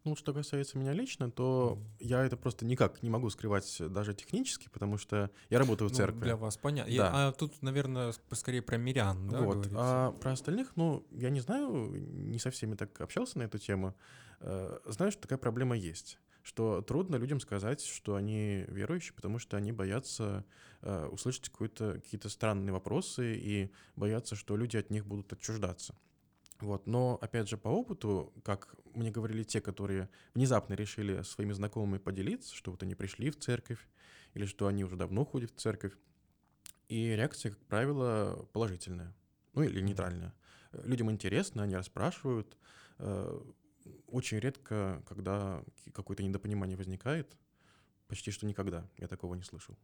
Speaker 6: Ну, что касается меня лично, то я это просто никак не могу скрывать даже технически, потому что я работаю в
Speaker 7: Ну,
Speaker 6: церкви.
Speaker 7: для вас понятно.
Speaker 6: Да.
Speaker 7: А тут, наверное, ск- скорее про мирян, да,
Speaker 6: вот. А про остальных, ну, я не знаю, не со всеми так общался на эту тему. Э, Знаю, что такая проблема есть. Что трудно людям сказать, что они верующие, потому что они боятся э, услышать какие-то странные вопросы и боятся, что люди от них будут отчуждаться. Вот. Но, опять же, по опыту, как мне говорили те, которые внезапно решили своими знакомыми поделиться, что вот они пришли в церковь, или что они уже давно ходят в церковь, и реакция, как правило, положительная, ну или нейтральная. Людям интересно, они расспрашивают. Э, Очень редко, когда какое-то недопонимание возникает, почти что никогда я такого не слышал.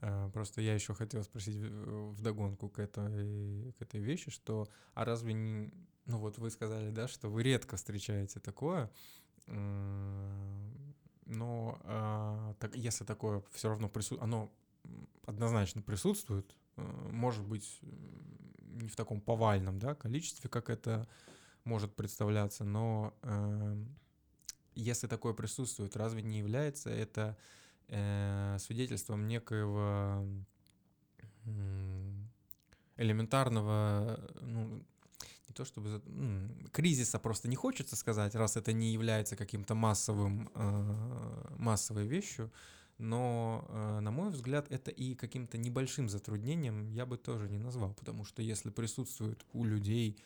Speaker 7: А, Просто я еще хотел спросить в- вдогонку к этой, к этой вещи, что, а разве не, ну вот вы сказали, да, что вы редко встречаете такое, но а, так, если такое все равно присутствует, оно однозначно присутствует, э, может быть, не в таком повальном, да, количестве, как это может представляться, но эм, если такое присутствует, разве не является это э, свидетельством некоего элементарного, ну, не то чтобы кризиса просто не хочется сказать, раз это не является каким-то массовым, э, массовой вещью, но, э, на мой взгляд, это и каким-то небольшим затруднением я бы тоже не назвал, потому что если присутствует у людей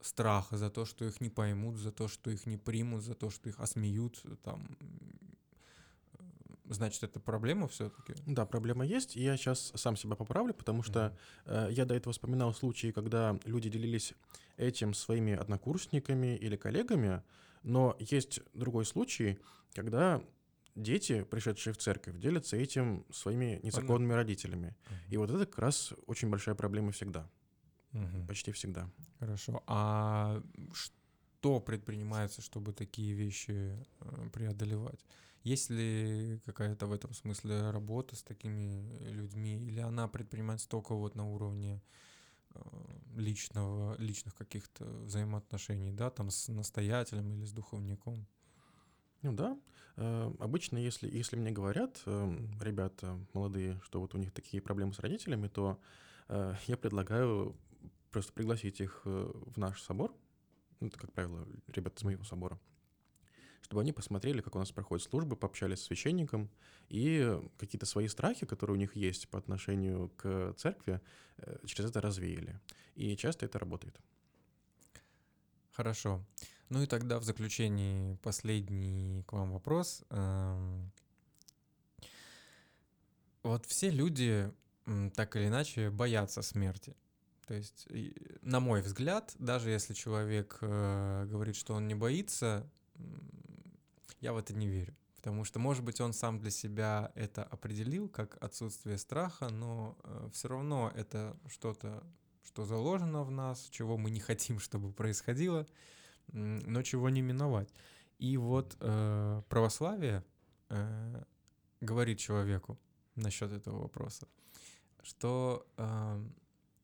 Speaker 7: страх за то, что их не поймут, за то, что их не примут, за то, что их осмеют, там, э, значит, это проблема все-таки.
Speaker 6: Да, проблема есть, и я сейчас сам себя поправлю, потому что э, я до этого вспоминал случаи, когда люди делились этим своими однокурсниками или коллегами, но есть другой случай, когда дети, пришедшие в церковь, делятся этим своими незаконными родителями. И вот это как раз очень большая проблема всегда, почти всегда.
Speaker 7: Хорошо. А что предпринимается, чтобы такие вещи э, преодолевать? Есть ли какая-то в этом смысле работа с такими людьми, или она предпринимается только вот на уровне э, личного, личных каких-то взаимоотношений, да, там с настоятелем или с духовником?
Speaker 6: Ну да. Э, Обычно, если, если мне говорят э, ребята молодые, что вот у них такие проблемы с родителями, то э, я предлагаю просто пригласить их в наш собор, ну, это, как правило, ребята из моего собора, чтобы они посмотрели, как у нас проходят службы, пообщались с священником, и какие-то свои страхи, которые у них есть по отношению к церкви, э, через это развеяли. И часто это работает.
Speaker 7: Хорошо. Ну и тогда в заключении последний к вам вопрос. Эм, Вот все люди так или иначе боятся смерти. То есть, на мой взгляд, даже если человек э, говорит, что он не боится, я в это не верю. Потому что, может быть, он сам для себя это определил как отсутствие страха, но все равно это что-то, что заложено в нас, чего мы не хотим, чтобы происходило, м, но чего не миновать. И вот э, православие э, говорит человеку насчет этого вопроса, что э,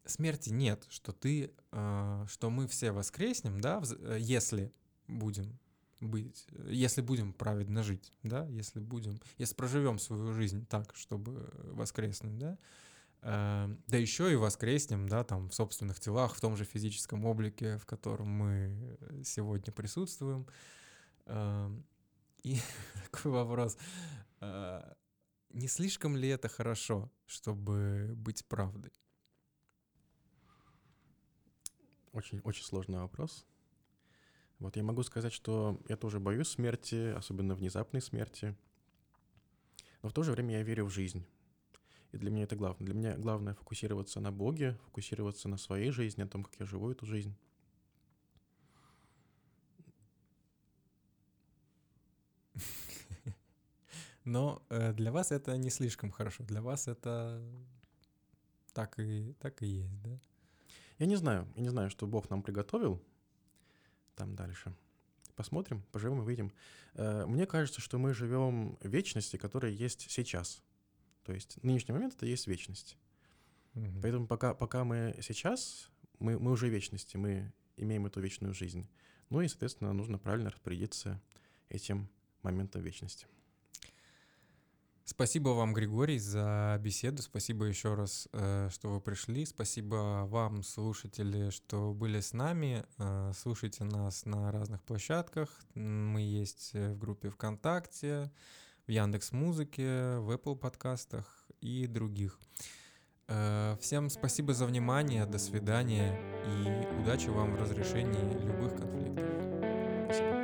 Speaker 7: смерти нет, что ты, э, что мы все воскреснем, да, э, если будем быть, э, если будем праведно жить, да, если будем, если проживем свою жизнь так, чтобы воскреснуть, да, Э, да еще и воскреснем, да, там в собственных телах, в том же физическом облике, в котором мы сегодня присутствуем. Э, И такой вопрос. э, Не слишком ли это хорошо, чтобы быть правдой?
Speaker 6: Очень, очень сложный вопрос. Вот я могу сказать, что я тоже боюсь смерти, особенно внезапной смерти. Но в то же время я верю в жизнь. И для меня это главное. Для меня главное фокусироваться на Боге, фокусироваться на своей жизни, о том, как я живу эту жизнь.
Speaker 7: Но э, для вас это не слишком хорошо. Для вас это так и, так и есть, да?
Speaker 6: Я не знаю, я не знаю, что Бог нам приготовил там дальше. Посмотрим, поживем и выйдем. Э, Мне кажется, что мы живем в вечности, которая есть сейчас. То есть нынешний момент — это есть вечность.
Speaker 7: Мгм.
Speaker 6: Поэтому пока, пока мы сейчас, мы, мы уже вечности, мы имеем эту вечную жизнь. Ну и, соответственно, нужно правильно распорядиться этим моментом вечности.
Speaker 7: Спасибо вам, Григорий, за беседу. Спасибо еще раз, э, что вы пришли. Спасибо вам, слушатели, что были с нами. Э, Слушайте нас на разных площадках. Мы есть э, в группе ВКонтакте, в Яндекс Музыке, в Apple подкастах и других. Всем спасибо за внимание, до свидания и удачи вам в разрешении любых конфликтов. Спасибо.